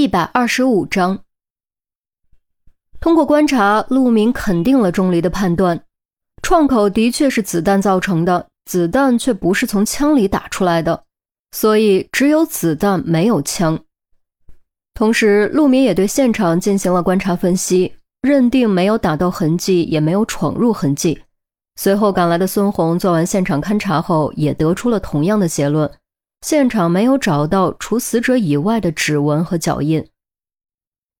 一百二十五章，通过观察，陆明肯定了钟离的判断：创口的确是子弹造成的，子弹却不是从枪里打出来的，所以只有子弹没有枪。同时，陆明也对现场进行了观察分析，认定没有打斗痕迹，也没有闯入痕迹。随后赶来的孙红做完现场勘查后，也得出了同样的结论。现场没有找到除死者以外的指纹和脚印。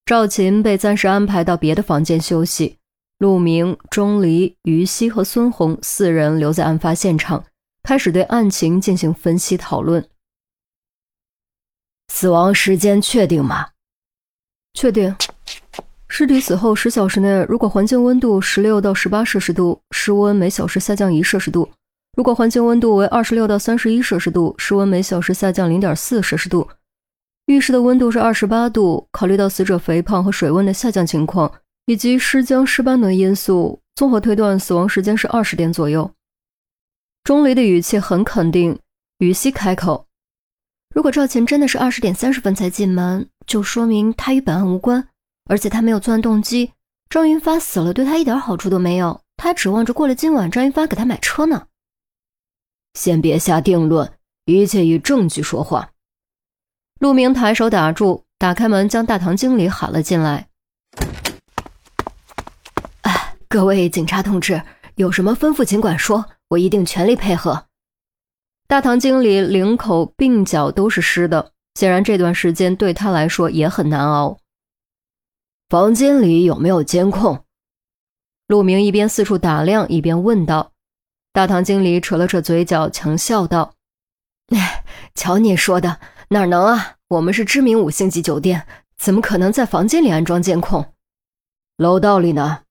赵琴被暂时安排到别的房间休息，陆明、钟离、于西和孙红四人留在案发现场，开始对案情进行分析讨论。死亡时间确定吗？确定。尸体死后十小时内，如果环境温度十六到十八摄氏度，室温每小时下降一摄氏度。如果环境温度为二十六到三十一摄氏度，室温每小时下降零点四摄氏度。浴室的温度是二十八度。考虑到死者肥胖和水温的下降情况，以及尸僵尸斑等因素，综合推断死亡时间是二十点左右。钟离的语气很肯定。于西开口：“如果赵琴真的是二十点三十分才进门，就说明他与本案无关，而且他没有作案动机。张云发死了，对他一点好处都没有，他还指望着过了今晚，张云发给他买车呢。”先别下定论，一切以证据说话。陆明抬手打住，打开门，将大堂经理喊了进来。哎，各位警察同志，有什么吩咐尽管说，我一定全力配合。大堂经理领口、鬓角都是湿的，显然这段时间对他来说也很难熬。房间里有没有监控？陆明一边四处打量，一边问道。大堂经理扯了扯嘴角，强笑道：“哎，瞧你说的，哪能啊？我们是知名五星级酒店，怎么可能在房间里安装监控？楼道里呢？”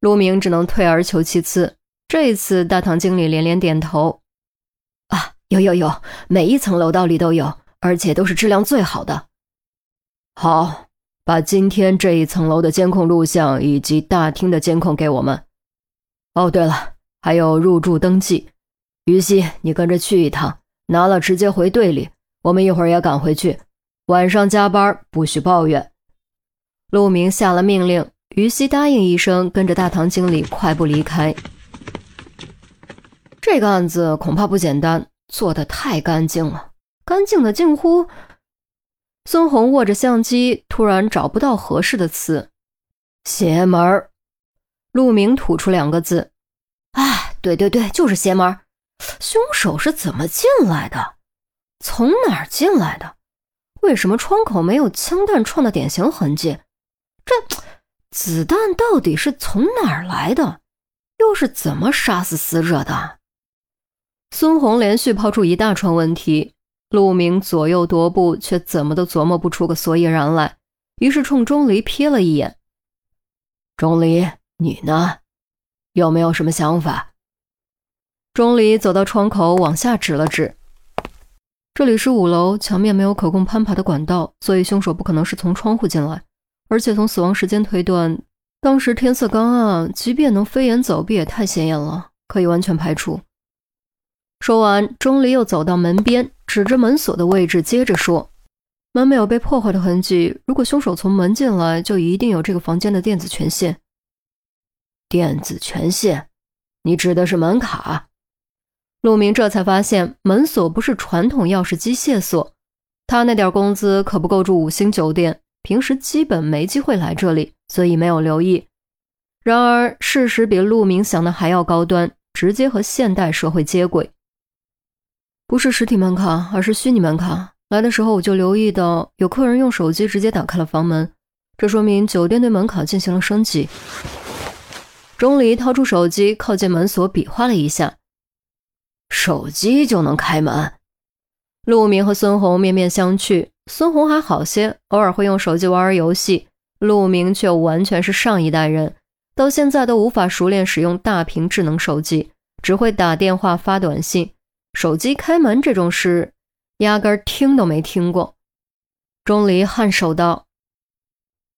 陆明只能退而求其次。这一次，大堂经理连连点头：“啊，有有有，每一层楼道里都有，而且都是质量最好的。”好，把今天这一层楼的监控录像以及大厅的监控给我们。哦，对了。还有入住登记，于西，你跟着去一趟，拿了直接回队里。我们一会儿也赶回去，晚上加班不许抱怨。陆明下了命令，于西答应一声，跟着大堂经理快步离开。这个案子恐怕不简单，做的太干净了，干净的近乎……孙红握着相机，突然找不到合适的词，邪门儿。陆明吐出两个字。对对对，就是邪门。凶手是怎么进来的？从哪儿进来的？为什么窗口没有枪弹创的典型痕迹？这子弹到底是从哪儿来的？又是怎么杀死死者的？孙红连续抛出一大串问题，陆明左右踱步，却怎么都琢磨不出个所以然来。于是冲钟离瞥了一眼：“钟离，你呢？”有没有什么想法？钟离走到窗口，往下指了指。这里是五楼，墙面没有可供攀爬的管道，所以凶手不可能是从窗户进来。而且从死亡时间推断，当时天色刚暗，即便能飞檐走壁也太显眼了，可以完全排除。说完，钟离又走到门边，指着门锁的位置，接着说：“门没有被破坏的痕迹，如果凶手从门进来，就一定有这个房间的电子权限。”电子权限，你指的是门卡？陆明这才发现门锁不是传统钥匙机械锁，他那点工资可不够住五星酒店，平时基本没机会来这里，所以没有留意。然而事实比陆明想的还要高端，直接和现代社会接轨。不是实体门卡，而是虚拟门卡。来的时候我就留意到有客人用手机直接打开了房门，这说明酒店对门卡进行了升级。钟离掏出手机，靠近门锁，比划了一下，手机就能开门。陆明和孙红面面相觑，孙红还好些，偶尔会用手机玩玩游戏，陆明却完全是上一代人，到现在都无法熟练使用大屏智能手机，只会打电话、发短信，手机开门这种事，压根听都没听过。钟离颔首道：“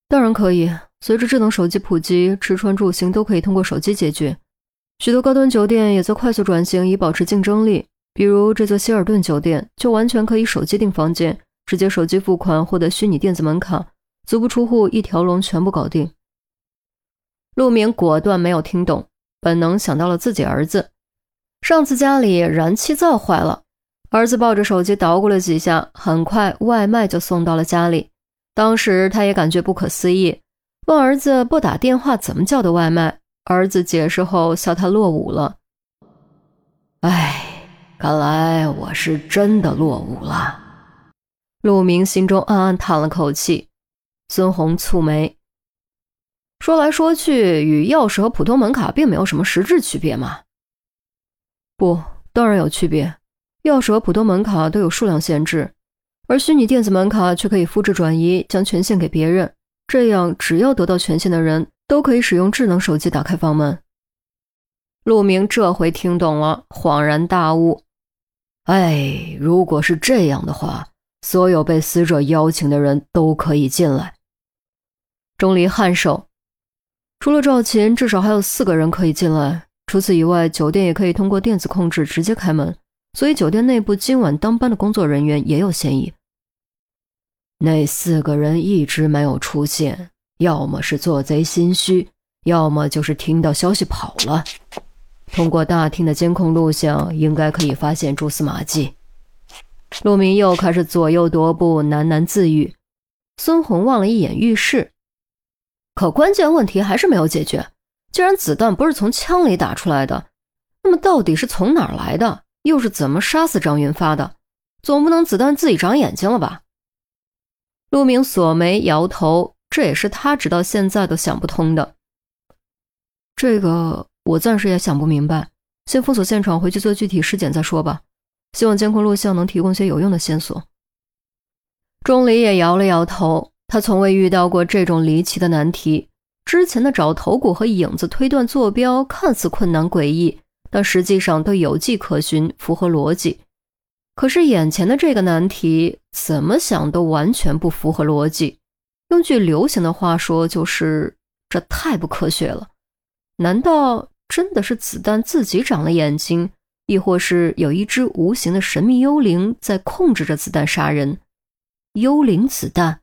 当然可以。”随着智能手机普及，吃穿住行都可以通过手机解决。许多高端酒店也在快速转型，以保持竞争力。比如这座希尔顿酒店，就完全可以手机订房间，直接手机付款获得虚拟电子门卡，足不出户一条龙全部搞定。陆明果断没有听懂，本能想到了自己儿子。上次家里燃气灶坏了，儿子抱着手机捣鼓了几下，很快外卖就送到了家里。当时他也感觉不可思议，问儿子不打电话怎么叫的外卖。儿子解释后笑他落伍了。哎，看来我是真的落伍了。陆明心中暗暗叹了口气。孙红蹙眉，说来说去，与钥匙和普通门卡并没有什么实质区别嘛。不，当然有区别。钥匙和普通门卡都有数量限制，而虚拟电子门卡却可以复制转移，将权限给别人。这样，只要得到权限的人都可以使用智能手机打开房门。陆明这回听懂了，恍然大悟。哎，如果是这样的话，所有被死者邀请的人都可以进来。钟离颔首，除了赵琴，至少还有四个人可以进来。除此以外，酒店也可以通过电子控制直接开门，所以酒店内部今晚当班的工作人员也有嫌疑。那四个人一直没有出现，要么是做贼心虚，要么就是听到消息跑了。通过大厅的监控录像，应该可以发现蛛丝马迹。陆明又开始左右踱步，喃喃自语。孙红望了一眼浴室，可关键问题还是没有解决。既然子弹不是从枪里打出来的，那么到底是从哪儿来的？又是怎么杀死张云发的？总不能子弹自己长眼睛了吧？陆明锁眉摇头，这也是他直到现在都想不通的。这个我暂时也想不明白，先封锁现场，回去做具体尸检再说吧。希望监控录像能提供些有用的线索。钟离也摇了摇头，他从未遇到过这种离奇的难题。之前的找头骨和影子推断坐标看似困难诡异，但实际上都有迹可循，符合逻辑。可是眼前的这个难题，怎么想都完全不符合逻辑。用句流行的话说，就是这太不科学了。难道真的是子弹自己长了眼睛，亦或是有一只无形的神秘幽灵在控制着子弹杀人？幽灵子弹，